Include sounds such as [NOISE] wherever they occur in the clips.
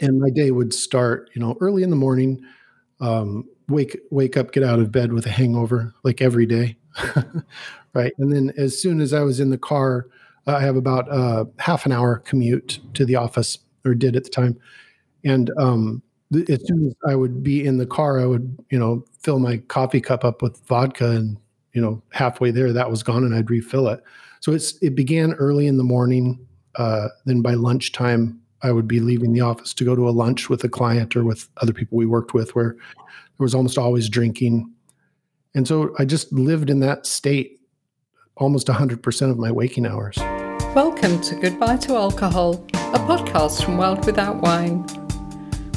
and my day would start, you know, early in the morning. Um, wake wake up, get out of bed with a hangover, like every day, [LAUGHS] right? And then as soon as I was in the car, I have about uh, half an hour commute to the office, or did at the time, and um, as soon as I would be in the car, I would, you know, fill my coffee cup up with vodka, and you know, halfway there, that was gone, and I'd refill it. So it's it began early in the morning. Uh, then by lunchtime, I would be leaving the office to go to a lunch with a client or with other people we worked with, where there was almost always drinking, and so I just lived in that state almost 100% of my waking hours. Welcome to Goodbye to Alcohol, a podcast from World Without Wine.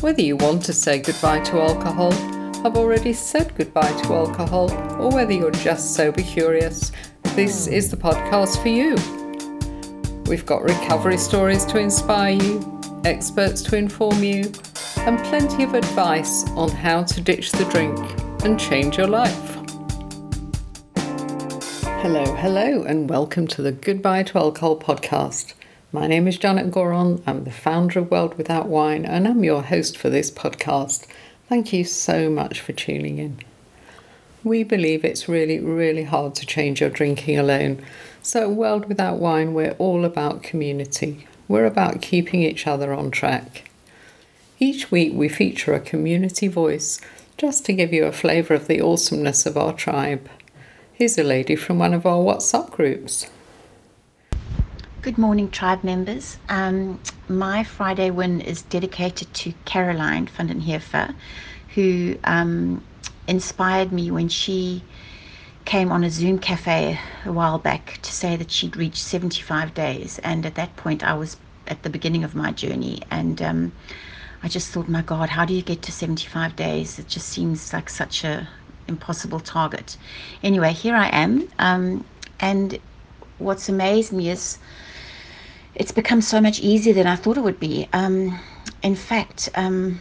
Whether you want to say goodbye to alcohol, have already said goodbye to alcohol, or whether you're just sober curious, this is the podcast for you. We've got recovery stories to inspire you, experts to inform you, and plenty of advice on how to ditch the drink and change your life. Hello, hello, and welcome to the Goodbye to Alcohol podcast. My name is Janet Gourand. I'm the founder of World Without Wine, and I'm your host for this podcast. Thank you so much for tuning in. We believe it's really, really hard to change your drinking alone. So, World Without Wine, we're all about community. We're about keeping each other on track. Each week, we feature a community voice just to give you a flavour of the awesomeness of our tribe. Here's a lady from one of our WhatsApp groups. Good morning, tribe members. Um, my Friday win is dedicated to Caroline van den Heefer, who um, inspired me when she came on a Zoom cafe a while back to say that she'd reached 75 days. And at that point, I was at the beginning of my journey. And um, I just thought, my God, how do you get to 75 days? It just seems like such a impossible target. Anyway, here I am. Um, and what's amazed me is it's become so much easier than I thought it would be. Um, in fact, um,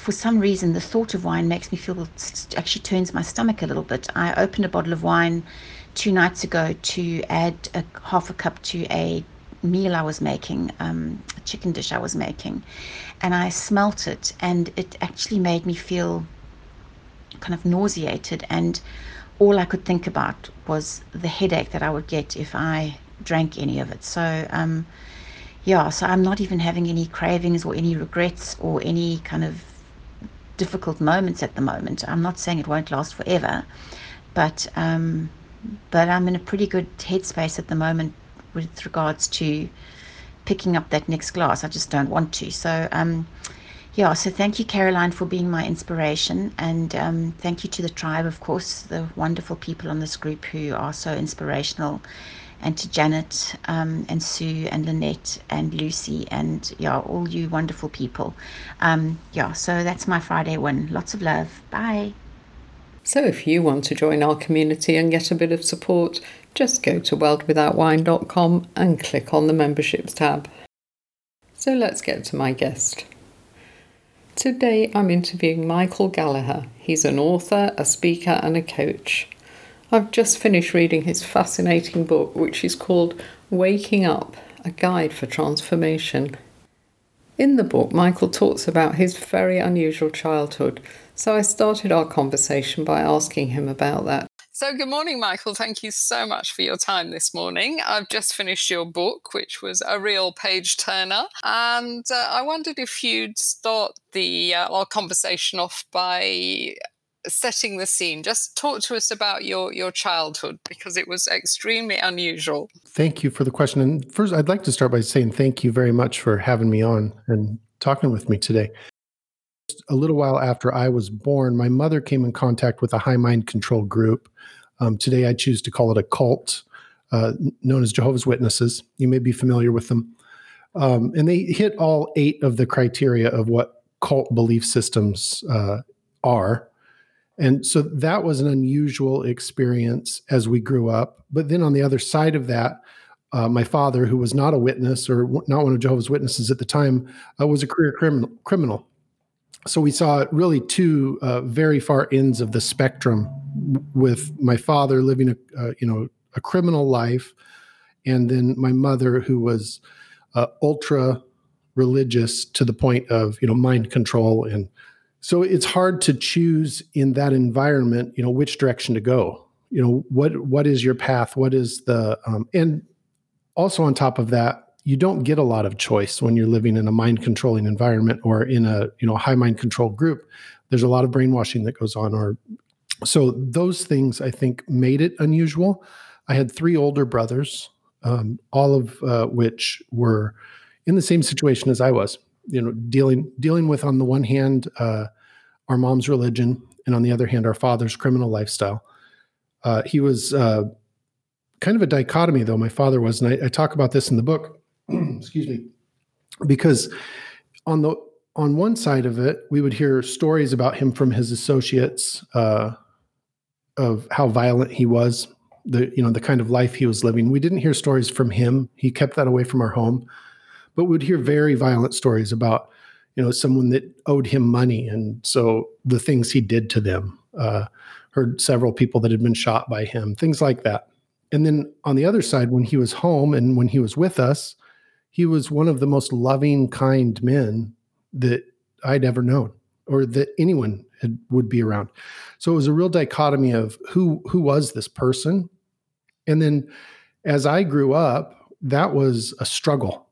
for some reason, the thought of wine makes me feel actually turns my stomach a little bit. I opened a bottle of wine two nights ago to add a half a cup to a meal I was making, um, a chicken dish I was making, and I smelt it, and it actually made me feel kind of nauseated. And all I could think about was the headache that I would get if I drank any of it. So, um, yeah, so I'm not even having any cravings or any regrets or any kind of difficult moments at the moment. I'm not saying it won't last forever, but um, but I'm in a pretty good headspace at the moment with regards to picking up that next glass. I just don't want to. So um, yeah, so thank you, Caroline, for being my inspiration, and um, thank you to the tribe, of course, the wonderful people on this group who are so inspirational and to Janet um, and Sue and Lynette and Lucy and yeah, all you wonderful people. Um, yeah, so that's my Friday one. Lots of love. Bye. So if you want to join our community and get a bit of support, just go to worldwithoutwine.com and click on the memberships tab. So let's get to my guest. Today I'm interviewing Michael Gallagher. He's an author, a speaker, and a coach. I've just finished reading his fascinating book, which is called Waking Up A Guide for Transformation. In the book, Michael talks about his very unusual childhood, so I started our conversation by asking him about that. So, good morning, Michael. Thank you so much for your time this morning. I've just finished your book, which was a real page turner, and uh, I wondered if you'd start the uh, our conversation off by setting the scene. Just talk to us about your your childhood because it was extremely unusual. Thank you for the question. And first i'd like to start by saying thank you very much for having me on and talking with me today. A little while after i was born my mother came in contact with a high mind control group. Um, today i choose to call it a cult uh, known as jehovah's witnesses. You may be familiar with them. Um, and they hit all eight of the criteria of what cult belief systems uh, are and so that was an unusual experience as we grew up. But then on the other side of that, uh, my father, who was not a witness or not one of Jehovah's Witnesses at the time, uh, was a career criminal. criminal. So we saw really two uh, very far ends of the spectrum, with my father living a you know a criminal life, and then my mother, who was uh, ultra religious to the point of you know mind control and so it's hard to choose in that environment you know which direction to go. You know what what is your path? What is the um, and also on top of that you don't get a lot of choice when you're living in a mind controlling environment or in a you know high mind control group. There's a lot of brainwashing that goes on or so those things i think made it unusual. I had three older brothers um, all of uh, which were in the same situation as i was you know dealing dealing with on the one hand uh, our mom's religion and on the other hand our father's criminal lifestyle. Uh, he was uh, kind of a dichotomy though my father was and I, I talk about this in the book [CLEARS THROAT] excuse me because on the on one side of it we would hear stories about him from his associates uh, of how violent he was the you know the kind of life he was living. We didn't hear stories from him. He kept that away from our home but would hear very violent stories about you know someone that owed him money. And so the things he did to them uh, heard several people that had been shot by him things like that. And then on the other side when he was home and when he was with us he was one of the most loving kind men that i'd ever known or that anyone had, would be around. So it was a real dichotomy of who who was this person? And then as i grew up that was a struggle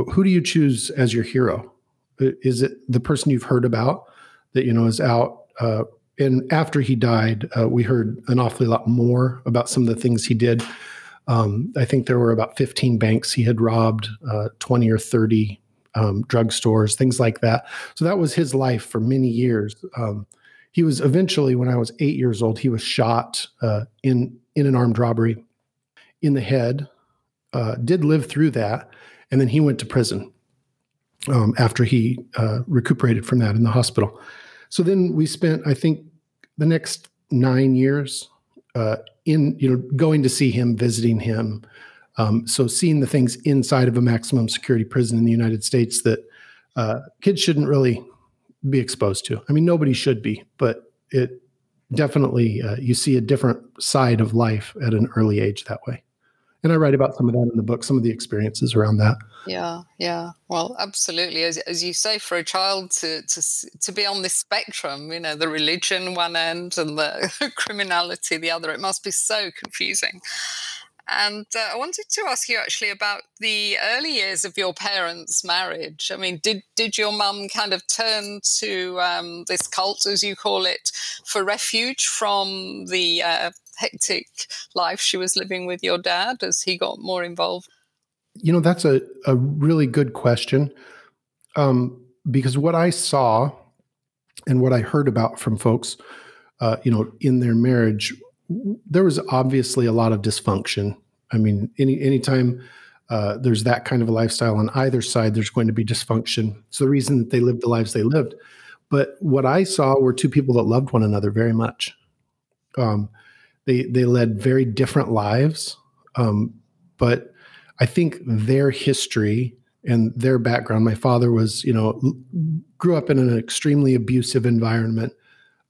who do you choose as your hero is it the person you've heard about that you know is out uh, and after he died, uh, we heard an awfully lot more about some of the things he did. Um, I think there were about 15 banks he had robbed, uh, 20 or 30 um, drugstores, things like that. So that was his life for many years. Um, he was eventually, when I was eight years old, he was shot uh, in in an armed robbery in the head. Uh, did live through that, and then he went to prison um, after he uh, recuperated from that in the hospital. So then we spent, I think, the next nine years uh, in, you know, going to see him, visiting him. Um, so seeing the things inside of a maximum security prison in the United States that uh, kids shouldn't really be exposed to. I mean, nobody should be, but it definitely uh, you see a different side of life at an early age that way and I write about some of that in the book, some of the experiences around that. Yeah, yeah. Well, absolutely. As, as you say, for a child to, to to be on this spectrum, you know, the religion one end and the [LAUGHS] criminality the other, it must be so confusing. And uh, I wanted to ask you actually about the early years of your parents' marriage. I mean, did did your mum kind of turn to um, this cult, as you call it, for refuge from the uh, hectic life she was living with your dad as he got more involved? You know, that's a, a really good question. Um, because what I saw and what I heard about from folks, uh, you know, in their marriage, there was obviously a lot of dysfunction. I mean, any anytime uh, there's that kind of a lifestyle on either side, there's going to be dysfunction. It's the reason that they lived the lives they lived. But what I saw were two people that loved one another very much. Um, they they led very different lives, um, but I think their history and their background. My father was, you know, grew up in an extremely abusive environment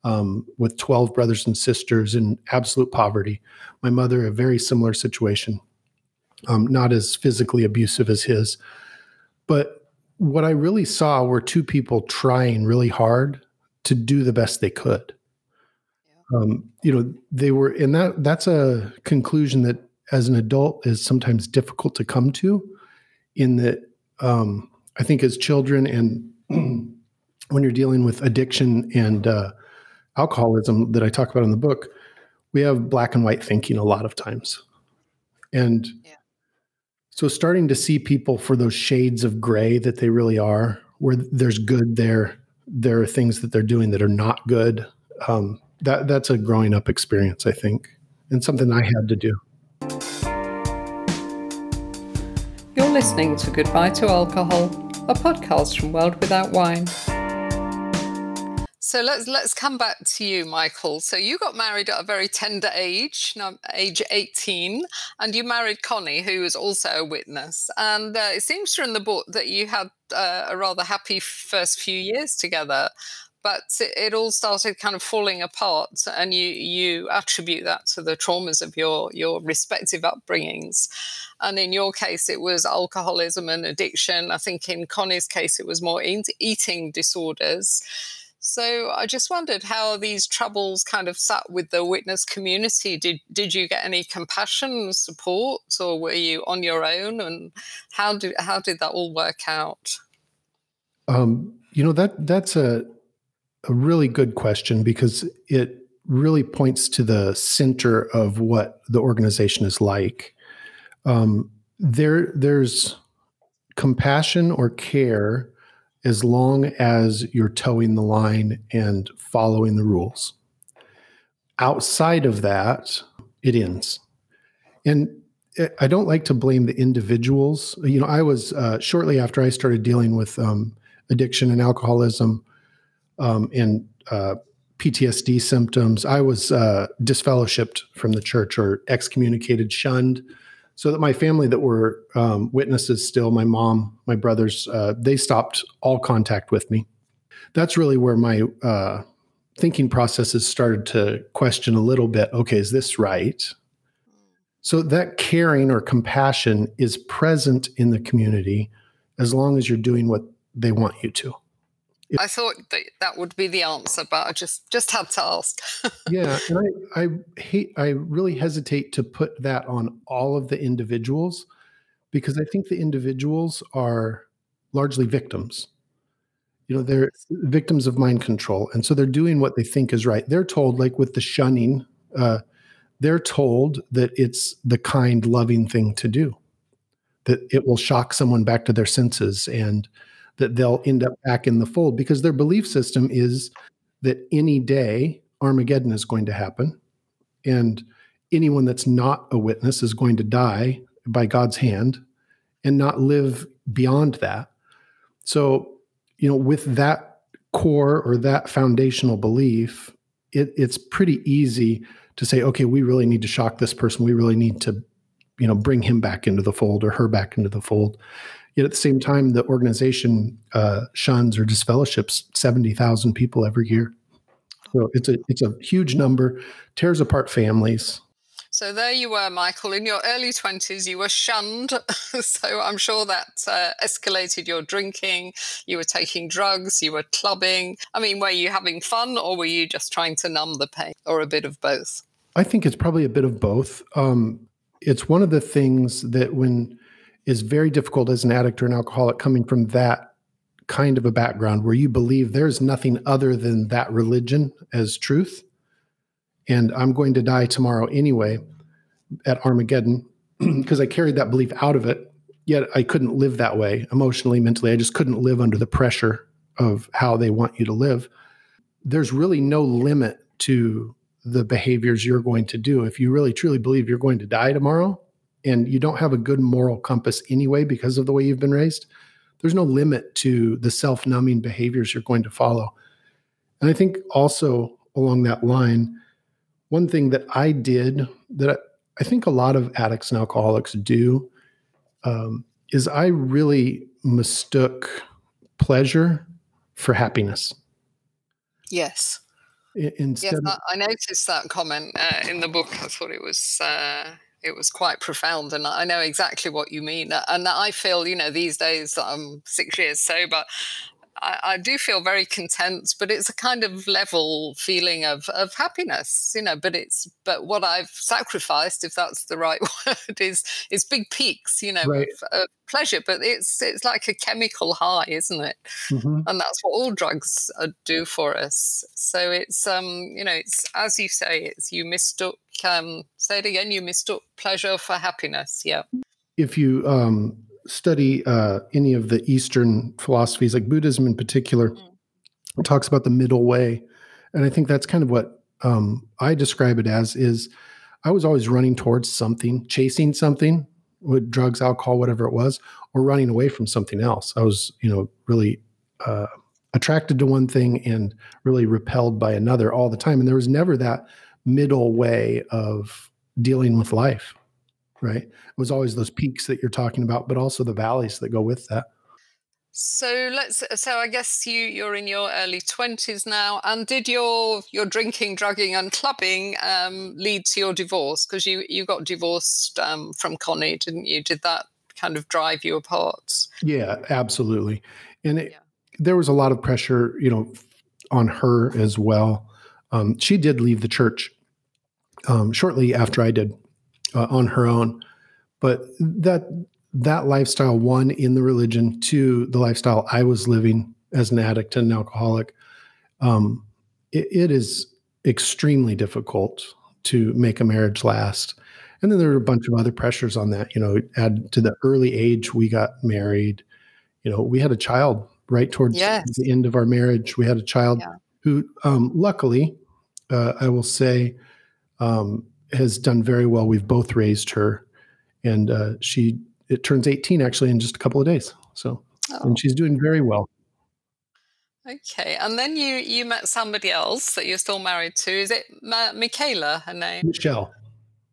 um, with twelve brothers and sisters in absolute poverty. My mother, a very similar situation, um, not as physically abusive as his, but what I really saw were two people trying really hard to do the best they could um, you know they were and that that's a conclusion that as an adult is sometimes difficult to come to in that um, i think as children and [CLEARS THROAT] when you're dealing with addiction and uh, alcoholism that i talk about in the book we have black and white thinking a lot of times and yeah. so starting to see people for those shades of gray that they really are where there's good there there are things that they're doing that are not good um, that that's a growing up experience, I think, and something I had to do. You're listening to Goodbye to Alcohol, a podcast from World Without Wine. So let's let's come back to you, Michael. So you got married at a very tender age, age eighteen, and you married Connie, who was also a witness. And uh, it seems from the book that you had uh, a rather happy first few years together. But it all started kind of falling apart and you you attribute that to the traumas of your your respective upbringings and in your case it was alcoholism and addiction i think in connie's case it was more eating disorders so I just wondered how these troubles kind of sat with the witness community. Did did you get any compassion support, or were you on your own? And how did how did that all work out? Um, you know that that's a a really good question because it really points to the center of what the organization is like. Um, there there's compassion or care as long as you're toeing the line and following the rules. Outside of that, it ends. And I don't like to blame the individuals. You know, I was uh, shortly after I started dealing with um, addiction and alcoholism um, and uh, PTSD symptoms, I was uh, disfellowshipped from the church or excommunicated, shunned. So that my family that were um, witnesses still my mom my brothers uh, they stopped all contact with me. That's really where my uh, thinking processes started to question a little bit okay is this right? So that caring or compassion is present in the community as long as you're doing what they want you to I thought that that would be the answer, but I just just had to ask. [LAUGHS] yeah, and I, I hate I really hesitate to put that on all of the individuals because I think the individuals are largely victims. You know, they're victims of mind control, and so they're doing what they think is right. They're told, like with the shunning, uh, they're told that it's the kind, loving thing to do, that it will shock someone back to their senses and that they'll end up back in the fold because their belief system is that any day Armageddon is going to happen and anyone that's not a witness is going to die by God's hand and not live beyond that. So, you know, with that core or that foundational belief, it, it's pretty easy to say, okay, we really need to shock this person. We really need to, you know, bring him back into the fold or her back into the fold. Yet at the same time, the organization uh, shuns or disfellowships 70,000 people every year. So it's a it's a huge number, tears apart families. So there you were, Michael. In your early 20s, you were shunned. [LAUGHS] so I'm sure that uh, escalated your drinking. You were taking drugs, you were clubbing. I mean, were you having fun or were you just trying to numb the pain or a bit of both? I think it's probably a bit of both. Um, it's one of the things that when is very difficult as an addict or an alcoholic coming from that kind of a background where you believe there's nothing other than that religion as truth. And I'm going to die tomorrow anyway at Armageddon [CLEARS THROAT] because I carried that belief out of it. Yet I couldn't live that way emotionally, mentally. I just couldn't live under the pressure of how they want you to live. There's really no limit to the behaviors you're going to do. If you really truly believe you're going to die tomorrow, and you don't have a good moral compass anyway because of the way you've been raised, there's no limit to the self numbing behaviors you're going to follow. And I think also along that line, one thing that I did that I think a lot of addicts and alcoholics do um, is I really mistook pleasure for happiness. Yes. Instead yes, I noticed that comment uh, in the book. I thought it was uh, it was quite profound and i know exactly what you mean and i feel you know these days i'm six years sober I, I, do feel very content, but it's a kind of level feeling of, of happiness, you know. But it's but what I've sacrificed, if that's the right [LAUGHS] word, is is big peaks, you know, right. of, of, pleasure. But it's it's like a chemical high, isn't it? Mm-hmm. And that's what all drugs uh, do for us. So it's um you know it's as you say, it's you mistook um say it again, you mistook pleasure for happiness. Yeah. If you um study uh, any of the Eastern philosophies, like Buddhism in particular, mm. talks about the middle way, and I think that's kind of what um, I describe it as. Is I was always running towards something, chasing something with drugs, alcohol, whatever it was, or running away from something else. I was, you know, really uh, attracted to one thing and really repelled by another all the time, and there was never that middle way of dealing with life right? It was always those peaks that you're talking about, but also the valleys that go with that. So let's. So I guess you you're in your early twenties now, and did your your drinking, drugging, and clubbing um, lead to your divorce? Because you you got divorced um, from Connie, didn't you? Did that kind of drive you apart? Yeah, absolutely. And it, yeah. there was a lot of pressure, you know, on her as well. Um, she did leave the church um, shortly after I did uh, on her own, but that that lifestyle, one, in the religion, two, the lifestyle I was living as an addict and an alcoholic, um, it, it is extremely difficult to make a marriage last. And then there are a bunch of other pressures on that. You know, add to the early age we got married. You know, we had a child right towards yes. the end of our marriage. We had a child yeah. who, um, luckily, uh, I will say, um, has done very well. We've both raised her, and uh, she it turns 18 actually in just a couple of days. So, oh. and she's doing very well. Okay, and then you you met somebody else that you're still married to. Is it Ma- Michaela? Her name? Michelle.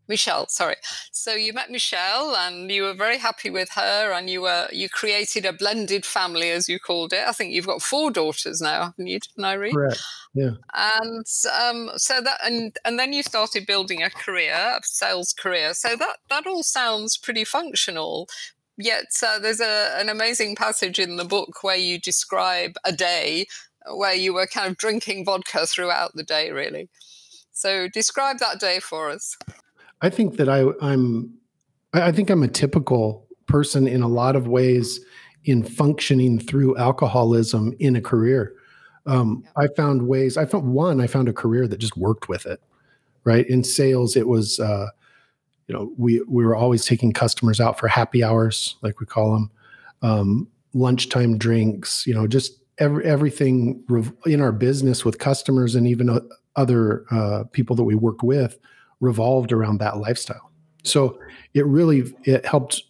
Michelle, sorry. So you met Michelle, and you were very happy with her, and you were you created a blended family, as you called it. I think you've got four daughters now, haven't you, Irene? Correct. Yeah. And um, so that, and and then you started building a career, a sales career. So that that all sounds pretty functional. Yet uh, there's a, an amazing passage in the book where you describe a day where you were kind of drinking vodka throughout the day, really. So describe that day for us. I think that I, I'm, I think I'm a typical person in a lot of ways in functioning through alcoholism in a career. Um, I found ways. I found one. I found a career that just worked with it. Right in sales, it was. Uh, you know, we we were always taking customers out for happy hours, like we call them, um, lunchtime drinks. You know, just every, everything in our business with customers and even uh, other uh, people that we worked with revolved around that lifestyle. So it really it helped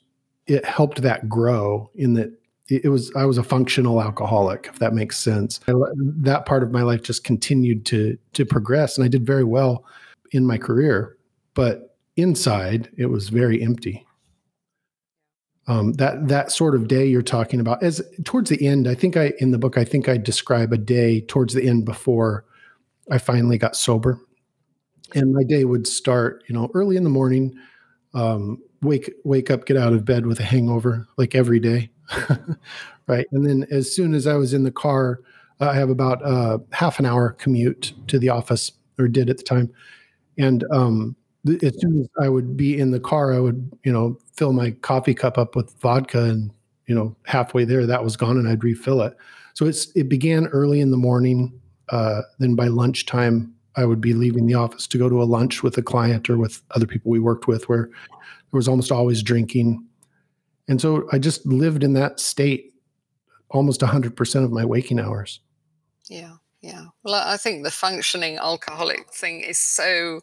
it helped that grow in that it was I was a functional alcoholic if that makes sense. I, that part of my life just continued to to progress and I did very well in my career, but inside it was very empty. Um, that that sort of day you're talking about as towards the end, I think I in the book I think I describe a day towards the end before I finally got sober and my day would start you know early in the morning um, wake wake up get out of bed with a hangover like every day [LAUGHS] right? And then as soon as i was in the car uh, i have about uh, half an hour commute to the office or did at the time. And um, as soon as i would be in the car i would you know fill my coffee cup up with vodka and you know halfway there that was gone and i'd refill it. So it's it began early in the morning uh, then by lunchtime I would be leaving the office to go to a lunch with a client or with other people we worked with where there was almost always drinking. And so I just lived in that state almost 100% of my waking hours. Yeah, yeah. Well, I think the functioning alcoholic thing is so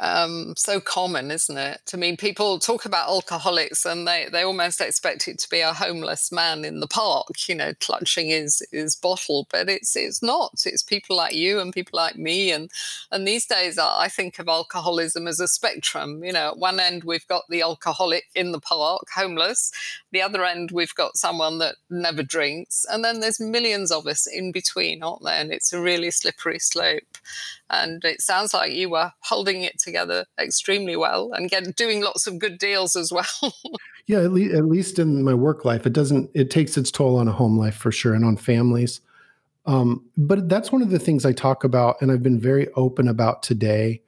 um, so common, isn't it? I mean, people talk about alcoholics and they, they almost expect it to be a homeless man in the park, you know, clutching his, his bottle, but it's it's not. It's people like you and people like me, and and these days I think of alcoholism as a spectrum. You know, at one end we've got the alcoholic in the park, homeless. The other end we've got someone that never drinks, and then there's millions of us in between, aren't there? And it's a really slippery slope. And it sounds like you were holding it together extremely well and get, doing lots of good deals as well. [LAUGHS] yeah, at least, at least in my work life, it doesn't, it takes its toll on a home life for sure and on families. Um, but that's one of the things I talk about and I've been very open about today.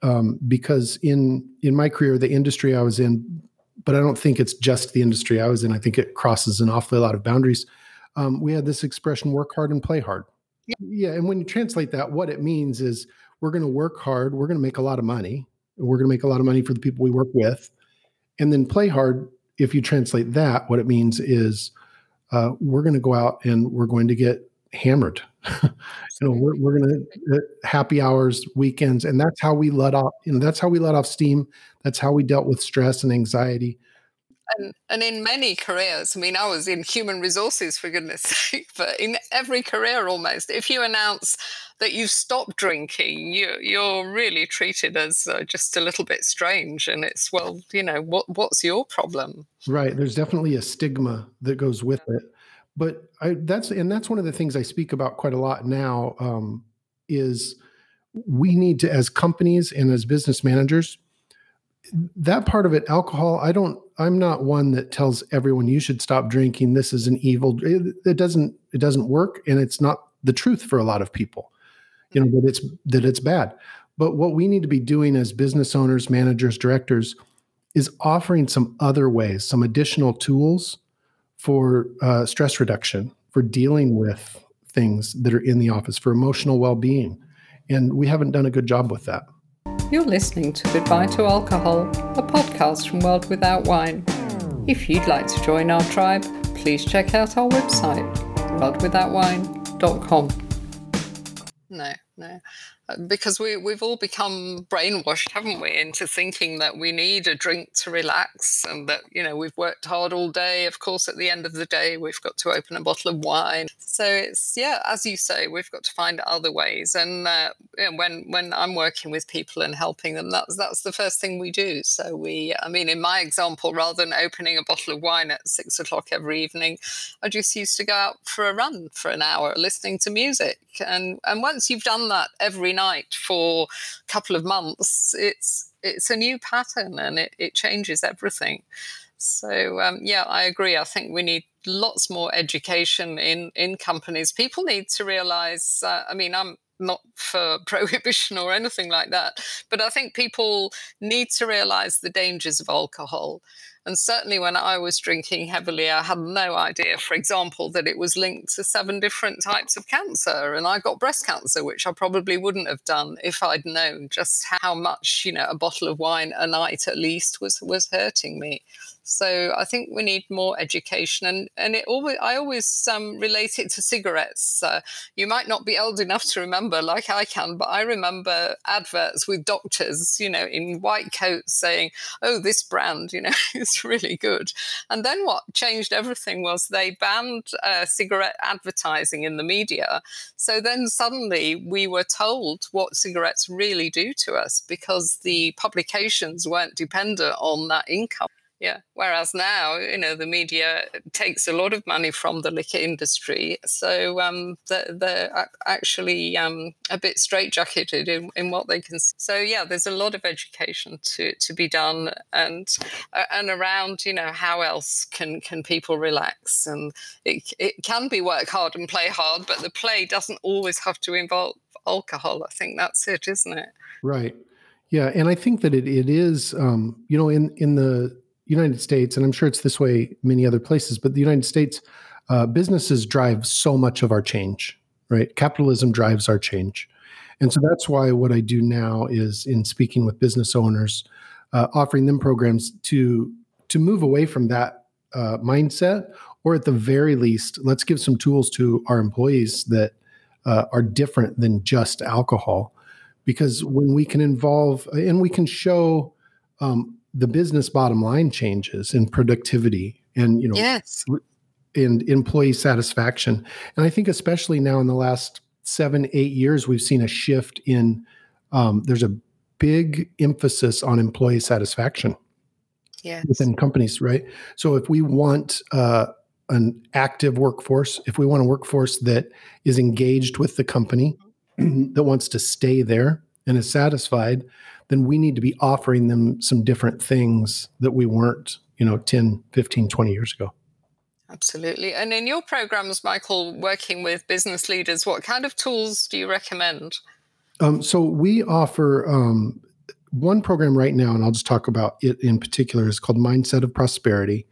Um, because in in my career, the industry I was in, but I don't think it's just the industry I was in. I think it crosses an awfully lot of boundaries. Um, we had this expression: "Work hard and play hard." Yeah, and when you translate that, what it means is we're going to work hard, we're going to make a lot of money, we're going to make a lot of money for the people we work with, and then play hard. If you translate that, what it means is uh, we're going to go out and we're going to get hammered. [LAUGHS] you know, we're, we're going to uh, happy hours, weekends, and that's how we let off. You know, that's how we let off steam. That's how we dealt with stress and anxiety and, and in many careers, I mean, I was in human resources for goodness [LAUGHS] sake, but in every career almost, if you announce that you've stopped drinking, you, you're really treated as uh, just a little bit strange. And it's, well, you know, what what's your problem? Right. There's definitely a stigma that goes with it. but I, that's and that's one of the things I speak about quite a lot now. Um, is we need to, as companies and as business managers, that part of it, alcohol. I don't. I'm not one that tells everyone you should stop drinking. This is an evil. It, it doesn't. It doesn't work, and it's not the truth for a lot of people. You know that it's that it's bad. But what we need to be doing as business owners, managers, directors is offering some other ways, some additional tools for uh, stress reduction, for dealing with things that are in the office, for emotional well being. And we haven't done a good job with that. You're listening to Goodbye to Alcohol, a podcast from World Without Wine. If you'd like to join our tribe, please check out our website, worldwithoutwine.com. No, no. Because we, we've all become brainwashed, haven't we, into thinking that we need a drink to relax and that, you know, we've worked hard all day. Of course, at the end of the day, we've got to open a bottle of wine. So it's, yeah, as you say, we've got to find other ways. And uh, when, when I'm working with people and helping them, that's, that's the first thing we do. So we, I mean, in my example, rather than opening a bottle of wine at six o'clock every evening, I just used to go out for a run for an hour listening to music. And, and once you've done that every night for a couple of months, it's it's a new pattern and it, it changes everything. So um, yeah, I agree. I think we need lots more education in in companies. People need to realize. Uh, I mean, I'm not for [LAUGHS] prohibition or anything like that, but I think people need to realize the dangers of alcohol and certainly when I was drinking heavily, I had no idea, for example, that it was linked to seven different types of cancer. And I got breast cancer, which I probably wouldn't have done if I'd known just how much, you know, a bottle of wine a night at least was was hurting me. So I think we need more education, and and it always I always um, relate it to cigarettes. Uh, you might not be old enough to remember, like I can, but I remember adverts with doctors, you know, in white coats saying, "Oh, this brand, you know, [LAUGHS] is really good." And then what changed everything was they banned uh, cigarette advertising in the media. So then suddenly we were told what cigarettes really do to us because the publications weren't dependent on that income. Yeah. Whereas now, you know, the media takes a lot of money from the liquor industry, so um, they're, they're actually um, a bit straitjacketed in, in what they can. So yeah, there's a lot of education to, to be done, and uh, and around, you know, how else can can people relax? And it it can be work hard and play hard, but the play doesn't always have to involve alcohol. I think that's it, isn't it? Right. Yeah, and I think that it, it is, um, you know, in in the United States, and I'm sure it's this way many other places, but the United States, uh, businesses drive so much of our change, right? Capitalism drives our change. And so that's why what I do now is in speaking with business owners, uh, offering them programs to to move away from that uh, mindset, or at the very least, let's give some tools to our employees that uh, are different than just alcohol. Because when we can involve and we can show um, the business bottom line changes in productivity and you know yes. and employee satisfaction. And i think especially now in the last seven eight years we've seen a shift in um, there's a big emphasis on employee satisfaction yes. within companies right? So if we want uh, an active workforce if we want a workforce that is engaged with the company [CLEARS THROAT] that wants to stay there and is satisfied then we need to be offering them some different things that we weren't, you know, 10, 15, 20 years ago. Absolutely. And in your programs, Michael, working with business leaders, what kind of tools do you recommend? Um, so we offer um, one program right now, and I'll just talk about it in particular, is called Mindset of Prosperity.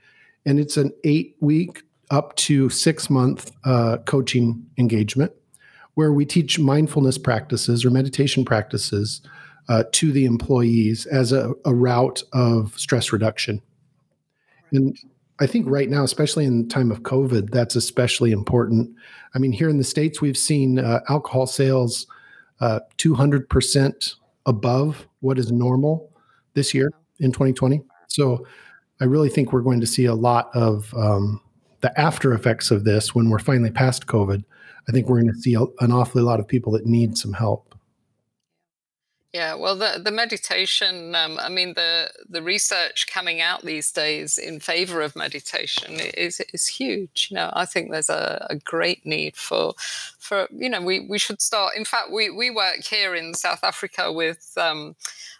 And it's an eight week up to six month uh, coaching engagement where we teach mindfulness practices or meditation practices uh, to the employees as a, a, route of stress reduction. And I think right now, especially in the time of COVID, that's especially important. I mean, here in the States, we've seen uh, alcohol sales uh, 200% above what is normal this year in 2020. So I really think we're going to see a lot of um, the after effects of this when we're finally past COVID. I think we're going to see a, an awfully lot of people that need some help. Yeah, well, the the meditation. Um, I mean, the the research coming out these days in favor of meditation is is huge. You know, I think there's a, a great need for for you know we we should start. In fact, we we work here in South Africa with. Um,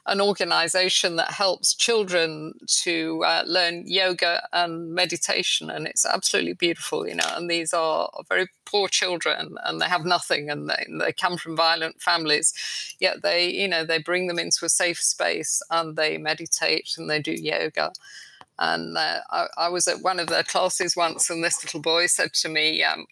an organization that helps children to uh, learn yoga and meditation and it's absolutely beautiful you know and these are very poor children and they have nothing and they, they come from violent families yet they you know they bring them into a safe space and they meditate and they do yoga and uh, I, I, was at one of their classes once, and this little boy said to me, um,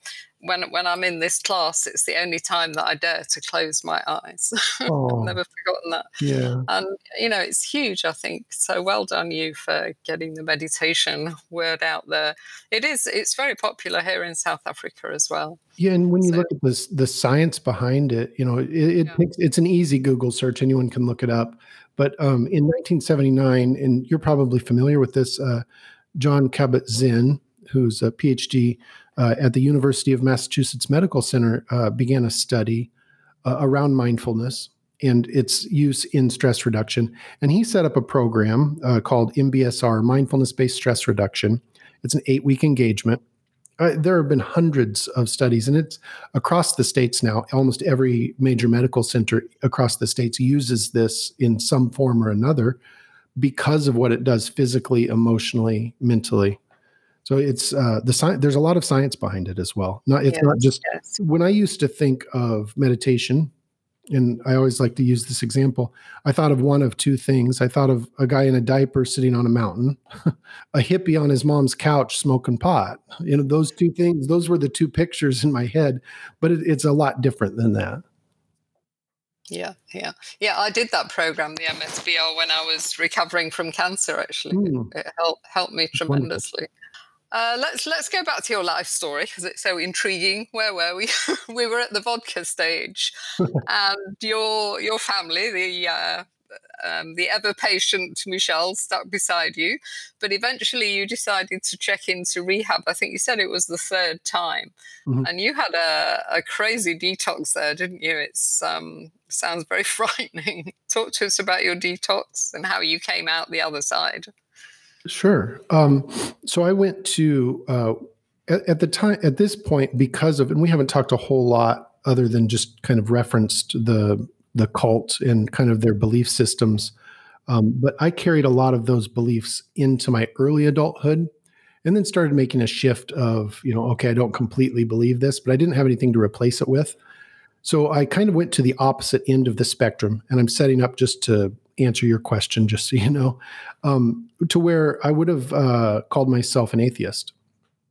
when when I'm in this class, it's the only time that I dare to close my eyes. [LAUGHS] Oh, I've Never forgotten that. Yeah, and you know it's huge. I think so. Well done you for getting the meditation word out there. It is. It's very popular here in South Africa as well. Yeah, and when you so, look at this, the science behind it, you know, it, it yeah. takes, it's an easy Google search. Anyone can look it up. But um, in 1979, and you're probably familiar with this, uh, Jon Kabat-Zinn, who's a PhD uh, at the University of Massachusetts Medical Center, uh, began a study uh, around mindfulness and its use in stress reduction. And he set up a program uh, called MBSR, Mindfulness Based Stress Reduction. It's an eight week engagement. Uh, there have been hundreds of studies, and it's across the states now. Almost every major medical center across the states uses this in some form or another because of what it does physically, emotionally, mentally. So it's uh, the science. There's a lot of science behind it as well. Not it's yes, not just yes. when I used to think of meditation, and I always like to use this example. I thought of one of two things. I thought of a guy in a diaper sitting on a mountain, [LAUGHS] a hippie on his mom's couch smoking pot. You know, those two things. Those were the two pictures in my head, but it, it's a lot different than that. Yeah, yeah, yeah. I did that program, the MSBR, when I was recovering from cancer. Actually, mm. it helped helped me tremendously. Uh, let's let's go back to your life story because it's so intriguing. Where were we? [LAUGHS] we were at the vodka stage, [LAUGHS] and your your family, the uh, um, the ever patient Michelle, stuck beside you. But eventually, you decided to check into rehab. I think you said it was the third time, mm-hmm. and you had a, a crazy detox there, didn't you? It's um, sounds very [LAUGHS] frightening. Talk to us about your detox and how you came out the other side. Sure. Um, so I went to uh, at, at, the time at this point because of and we haven't talked a whole lot other than just kind of referenced the the cult and kind of their belief systems. Um, but I carried a lot of those beliefs into my early adulthood and then started making a shift of, you know, okay, I don't completely believe this, but I didn't have anything to replace it with. So I kind of went to the opposite end of the spectrum and I'm setting up just to answer your question, just so you know, um, to where I would have uh, called myself an atheist.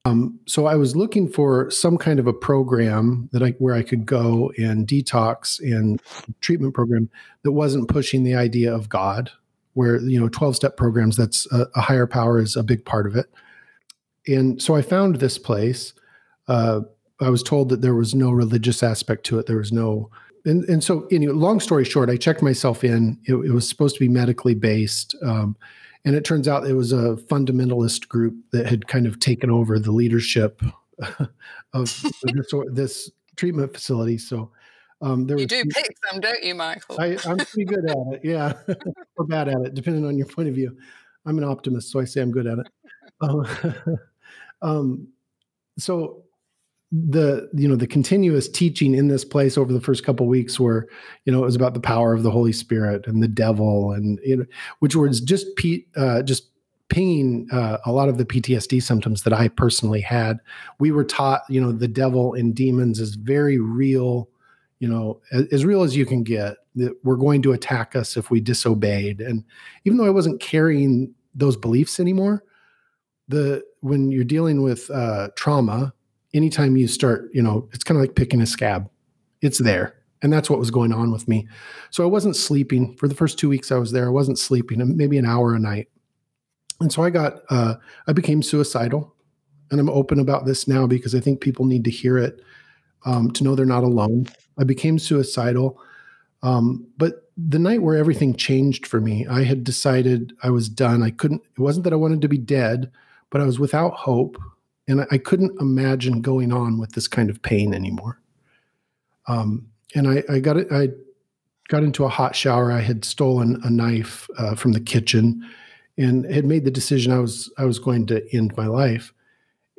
Um, so I was looking for some kind of a program that I where I could go and detox and treatment program that wasn't pushing the idea of God, where you know 12 step programs that's a, a higher power is a big part of it. And so I found this place. Uh, I was told that there was no religious aspect to it. There was no and and so anyway, long story short, I checked myself in. It, it was supposed to be medically based, um, and it turns out it was a fundamentalist group that had kind of taken over the leadership [LAUGHS] of this [LAUGHS] this treatment facility. So um, there you do pick them, don't you, Michael? I, am pretty good at it, yeah, [LAUGHS] or bad at it, depending on your point of view. I'm an optimist, so I say I'm good at it. Um, um, so the you know the continuous teaching in this place over the first couple weeks were you know it was about the power of the holy spirit and the devil and you know which was just uh, just pinging uh, a lot of the ptsd symptoms that i personally had. We were taught you know the devil and demons is very real you know as, as real as you can get that we're going to attack us if we disobeyed. And even though i wasn't carrying those beliefs anymore the when you're dealing with uh, trauma anytime you start, you know, it's kind of like picking a scab. It's there. And that's what was going on with me. So I wasn't sleeping for the first two weeks I was there. I wasn't sleeping, maybe an hour a night. And so I got, uh, I became suicidal. And I'm open about this now because I think people need to hear it um, to know they're not alone. I became suicidal. Um, but the night where everything changed for me, I had decided I was done. I couldn't, it wasn't that I wanted to be dead, but I was without hope and I couldn't imagine going on with this kind of pain anymore. Um, and I, I got it. I got into a hot shower. I had stolen a knife uh, from the kitchen and had made the decision I was I was going to end my life.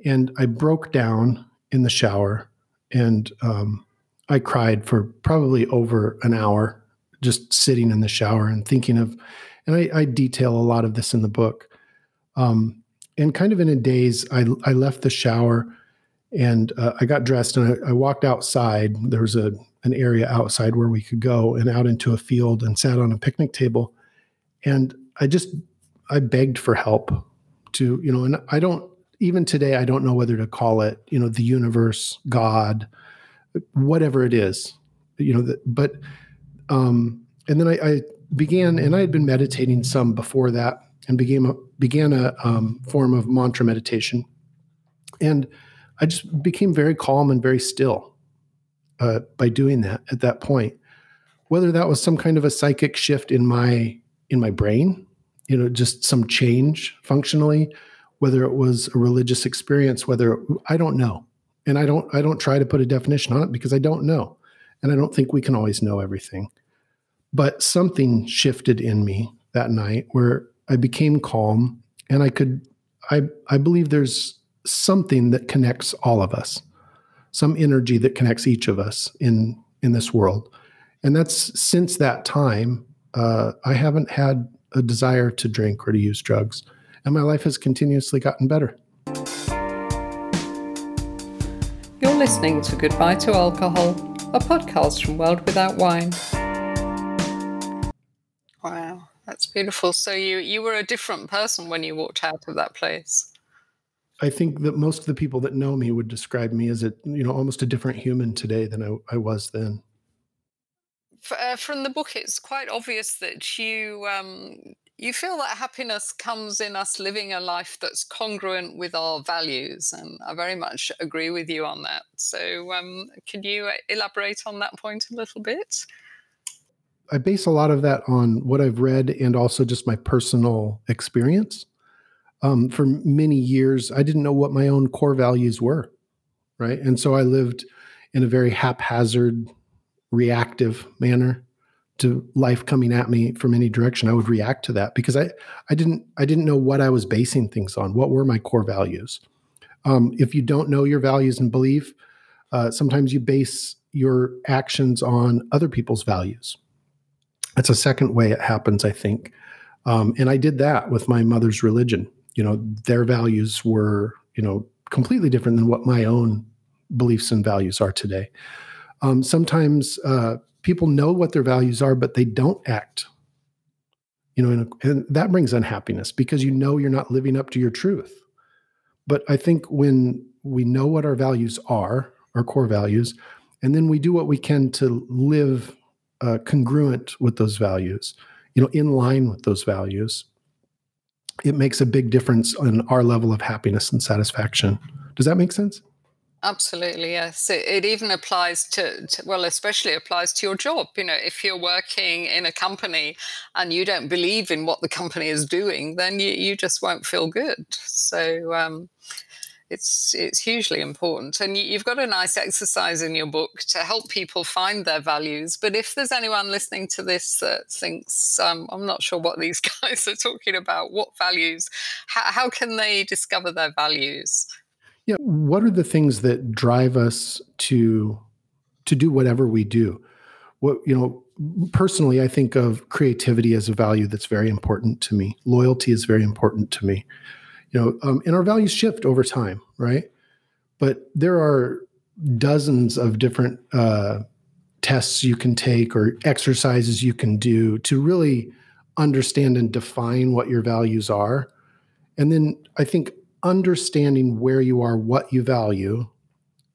And I broke down in the shower and um, I cried for probably over an hour, just sitting in the shower and thinking of, and I, I detail a lot of this in the book. Um, and kind of in a daze, I, I left the shower and uh, I got dressed and I, I, walked outside. There was a an area outside where we could go and out into a field and sat on a picnic table. And I just I begged for help to, you know, and I don't even today I don't know whether to call it, you know, the universe, God, whatever it is, you know, the, but um and then I, I began and I had been meditating some before that and began a, began a um, form of mantra meditation. And I just became very calm and very still uh, by doing that at that point. Whether that was some kind of a psychic shift in my in my brain, you know, just some change functionally, whether it was a religious experience, whether I don't know, and I don't I don't try to put a definition on it because I don't know, and I don't think we can always know everything. But something shifted in me that night where I became calm, and I could I I believe there's something that connects all of us some energy that connects each of us in in this world. And that's since that time uh, i haven't had a desire to drink or to use drugs and my life has continuously gotten better. You're listening to goodbye to alcohol a podcast from world without wine that's beautiful so you you were a different person when you walked out of that place I think that most of the people that know me would describe me as a you know almost a different human today than I, I was then. Uh, from the book, it's quite obvious that you um, you feel that happiness comes in us living a life that's congruent with our values, and I very much agree with you on that. So, um, can you uh, elaborate on that point a little bit? I base a lot of that on what I've read and also just my personal experience um, for many years, I didn't know what my own core values were. Right. And so I lived in a very haphazard, reactive manner to life coming at me from any direction. I would react to that because I, I didn't I didn't know what I was basing things on. What were my core values? Um, if you don't know your values and belief, uh, sometimes you base your actions on other people's values. That's a second way it happens, I think. Um, and I did that with my mother's religion. You know their values were you know completely different than what my own beliefs and values are today. Um, sometimes uh, people know what their values are but they don't act you know a, and that brings unhappiness because you know you're not living up to your truth. But i think when we know what our values are our core values and then we do what we can to live uh, congruent with those values you know in line with those values it makes a big difference in our level of happiness and satisfaction. Does that make sense? Absolutely, yes. It, it even applies to, to, well, especially applies to your job. You know, if you're working in a company and you don't believe in what the company is doing, then you, you just won't feel good. So, um, it's it's hugely important. And you've got a nice exercise in your book to help people find their values. But if there's anyone listening to this that thinks um, i'm not sure what these [LAUGHS] guys are talking about what values how, how can they discover their values? Yeah what are the things that drive us to to do whatever we do? What you know personally i think of creativity as a value that's very important to me. Loyalty is very important to me you know um, and our values shift over time right? But there are dozens of different uh, tests you can take or exercises you can do to really understand and define what your values are. And then i think understanding where you are what you value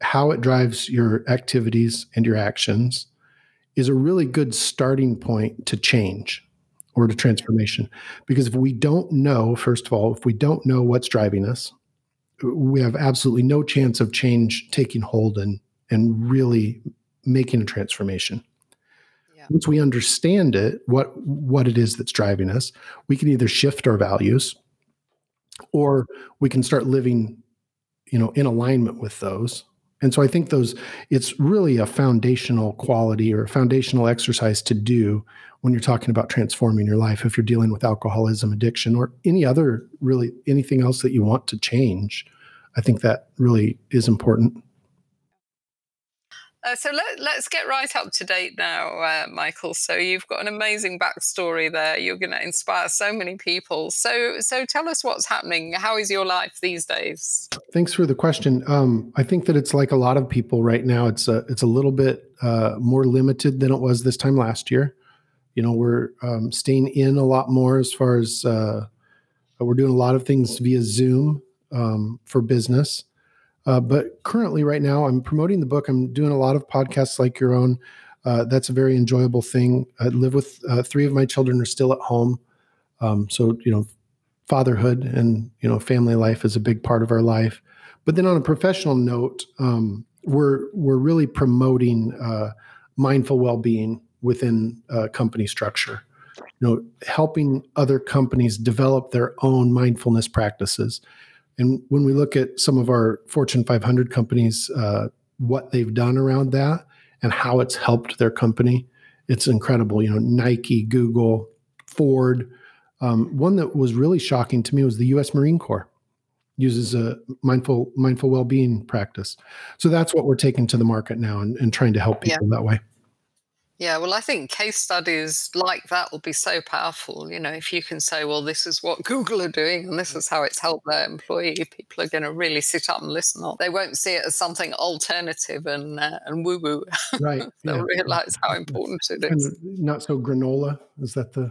how it drives your activities and your actions is a really good starting point to change or to transformation. Because if we don't know, first of all, if we don't know what's driving us, we have absolutely no chance of change taking hold and and really making a transformation. Yeah. Once we understand it, what what it is that's driving us, we can either shift our values or we can start living, you know, in alignment with those And so I think those it's really a foundational quality or a foundational exercise to do when you're talking about transforming your life if you're dealing with alcoholism, addiction or any other really anything else that you want to change. I think that really is important. Uh, so let, let's get right up to date now, uh, Michael. So you've got an amazing backstory there. You're going to inspire so many people. So so tell us what's happening. How is your life these days? Thanks for the question. Um, I think that it's like a lot of people right now. It's a it's a little bit uh, more limited than it was this time last year. You know, we're um, staying in a lot more as far as uh, we're doing a lot of things via Zoom um, for business. Uh, but currently, right now, I'm promoting the book. I'm doing a lot of podcasts like your own. Uh, that's a very enjoyable thing. I live with uh, three of my children are still at home, um, so you know, fatherhood and you know, family life is a big part of our life. But then, on a professional note, um, we're we're really promoting uh, mindful well-being within a company structure. You know, helping other companies develop their own mindfulness practices and when we look at some of our Fortune 500 companies, uh, what they've done around that and how it's helped their company, it's incredible. You know, Nike, Google, Ford. Um, one that was really shocking to me was the U.S. Marine Corps uses a mindful mindful well-being practice. So that's what we're taking to the market now and, and trying to help people yeah. that way. Yeah, well, I think case studies like that will be so powerful. You know, if you can say, well, this is what [LAUGHS] Google are doing and this is how it's helped their employee, people are going to really sit up and listen. They won't see it as something alternative and uh, and woo woo. Right. [LAUGHS] They'll yeah. realize how important it is. not so granola. Is that the.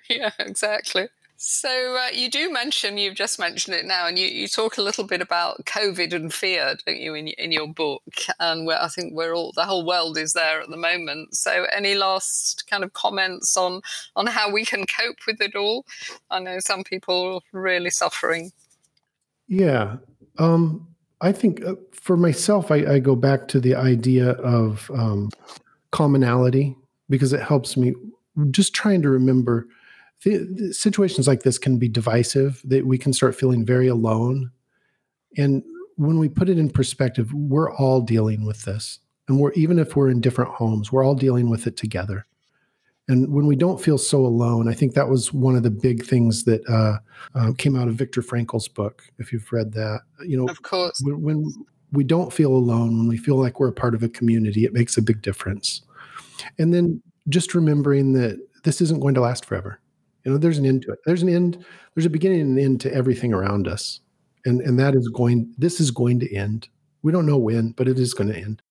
[LAUGHS] yeah, exactly. So uh, you do mention, you've just mentioned it now, and you, you talk a little bit about COVID and fear, don't you, in, in your book? And where I think we're all, the whole world is there at the moment. So any last kind of comments on, on how we can cope with it all? I know some people are really suffering. Yeah. Um, I think uh, for myself, I, I, go back to the idea of um, commonality because it helps me just trying to remember – situations like this can be divisive that we can start feeling very alone. And when we put it in perspective we're all dealing with this. And we're even if we're in different homes we're all dealing with it together. And when we don't feel so alone i think that was one of the big things that uh, uh, came out of viktor frankl's book if you've read that. You know of course. when, when we don't feel alone when we feel like we're a part of a community it makes a big difference. And then just remembering that this isn't going to last forever you know, there's an end to it. There's an end. There's a beginning and an end to everything around us, and and that is going. This is going to end. We don't know when, but it is going to end.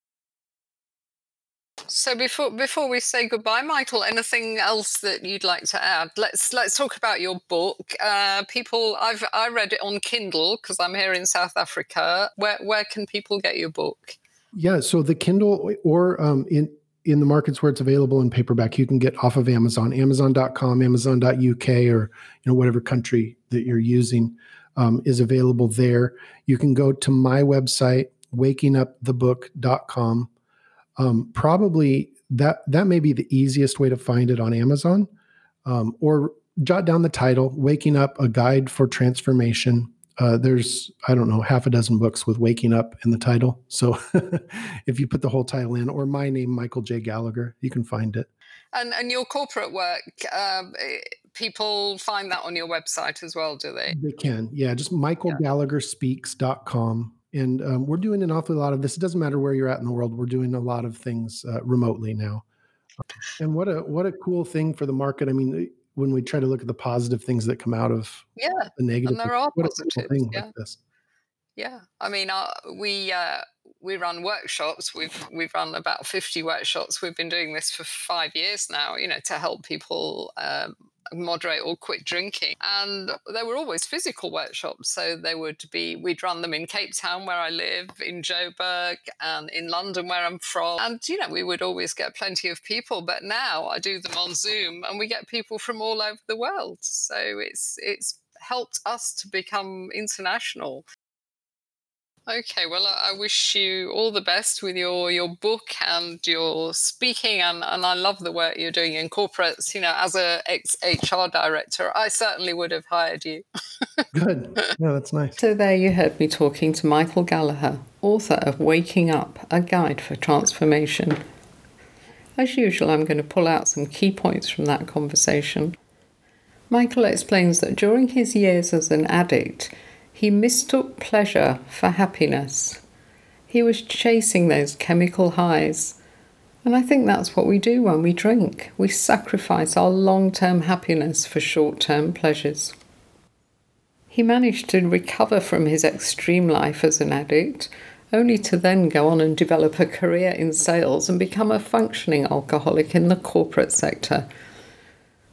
So before before we say goodbye, Michael, anything else that you'd like to add? Let's let's talk about your book. Uh, people, I've I read it on Kindle because I'm here in South Africa. Where where can people get your book? Yeah, so the Kindle or um, in in the markets where it's available in paperback, you can get off of Amazon, Amazon.com, Amazon.uk, or you know whatever country that you're using um, is available there. You can go to my website, wakingupthebook.com. Um, probably that that may be the easiest way to find it on Amazon, um, or jot down the title, "Waking Up: A Guide for Transformation." Uh, there's I don't know half a dozen books with "waking up" in the title. So [LAUGHS] if you put the whole title in, or my name, Michael J. Gallagher, you can find it. And and your corporate work, um, eh, people find that on your website as well, do they? They can, yeah. Just michaelgallagherspeaks.com. And um, we're doing an awfully lot of this. It doesn't matter where you're at in the world. We're doing a lot of things uh, remotely now. And what a what a cool thing for the market. I mean, when we try to look at the positive things that come out of yeah the negative and there are positives thing yeah. Like this. yeah i mean uh, we uh, we run workshops we've we've run about 50 workshops we've been doing this for five years now you know to help people um, moderate or quit drinking. And they were always physical workshops. So they would be, we'd run them in Cape Town, where I live, in Joburg, and in London, where I'm from. And, you know, we would always get plenty of people. But now I do them on Zoom and we get people from all over the world. So it's, it's, helped us to become international Okay, well, I wish you all the best with your, your book and your speaking, and, and I love the work you're doing in corporates. You know, as a ex HR director, I certainly would have hired you. [LAUGHS] Good. Yeah, that's nice. So there you heard me talking to Michael Gallagher, author of Waking Up: A Guide for Transformation. As usual, I'm going to pull out some key points from that conversation. Michael explains that during his years as an addict, he mistook pleasure for happiness. He was chasing those chemical highs. And I think that's what we do when we drink. We sacrifice our long term happiness for short term pleasures. He managed to recover from his extreme life as an addict, only to then go on and develop a career in sales and become a functioning alcoholic in the corporate sector.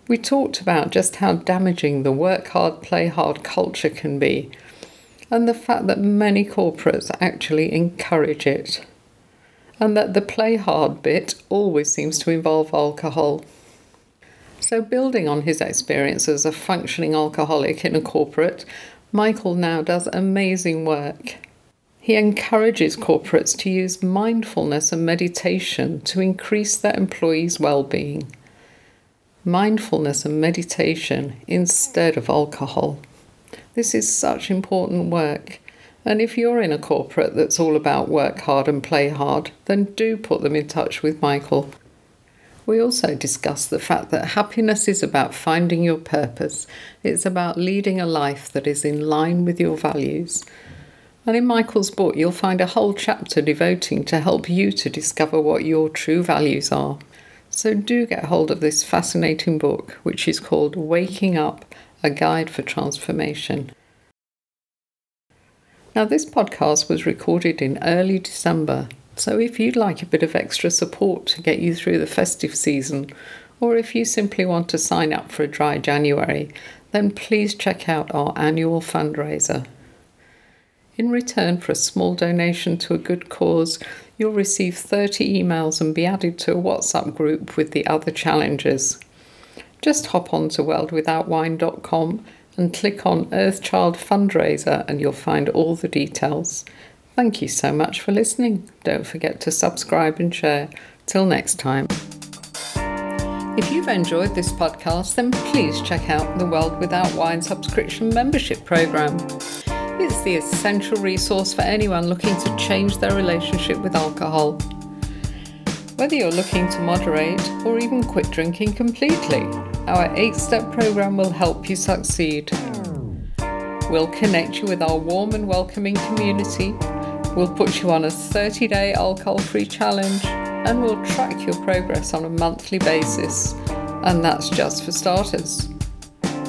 We talked about just how damaging the work hard, play hard culture can be and the fact that many corporates actually encourage it, and that the play hard bit always seems to involve alcohol. So, building on his experience as a functioning alcoholic in a corporate, Michael now does amazing work. He encourages corporates to use mindfulness and meditation to increase their employees' well being. Mindfulness and meditation instead of alcohol. This is such important work. And if you're in a corporate that's all about work hard and play hard, then do put them in touch with Michael. We also discussed the fact that happiness is about finding your purpose. It's about leading a life that is in line with your values. And in Michael's book, you'll find a whole chapter devoting to help you to discover what your true values are. So do get hold of this fascinating book, which is called Waking Up a guide for transformation. Now, this podcast was recorded in early December, so if you'd like a bit of extra support to get you through the festive season, or if you simply want to sign up for a dry January, then please check out our annual fundraiser. In return for a small donation to a good cause, you'll receive 30 emails and be added to a WhatsApp group with the other challenges just hop on to worldwithoutwine.com and click on Earthchild Fundraiser and you'll find all the details. Thank you so much for listening. Don't forget to subscribe and share. Till next time. If you've enjoyed this podcast, then please check out the World Without Wine subscription membership program. It's the essential resource for anyone looking to change their relationship with alcohol. Whether you're looking to moderate or even quit drinking completely, our eight step program will help you succeed. We'll connect you with our warm and welcoming community. We'll put you on a 30 day alcohol free challenge and we'll track your progress on a monthly basis. And that's just for starters.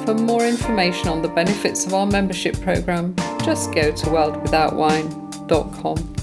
For more information on the benefits of our membership program, just go to worldwithoutwine.com.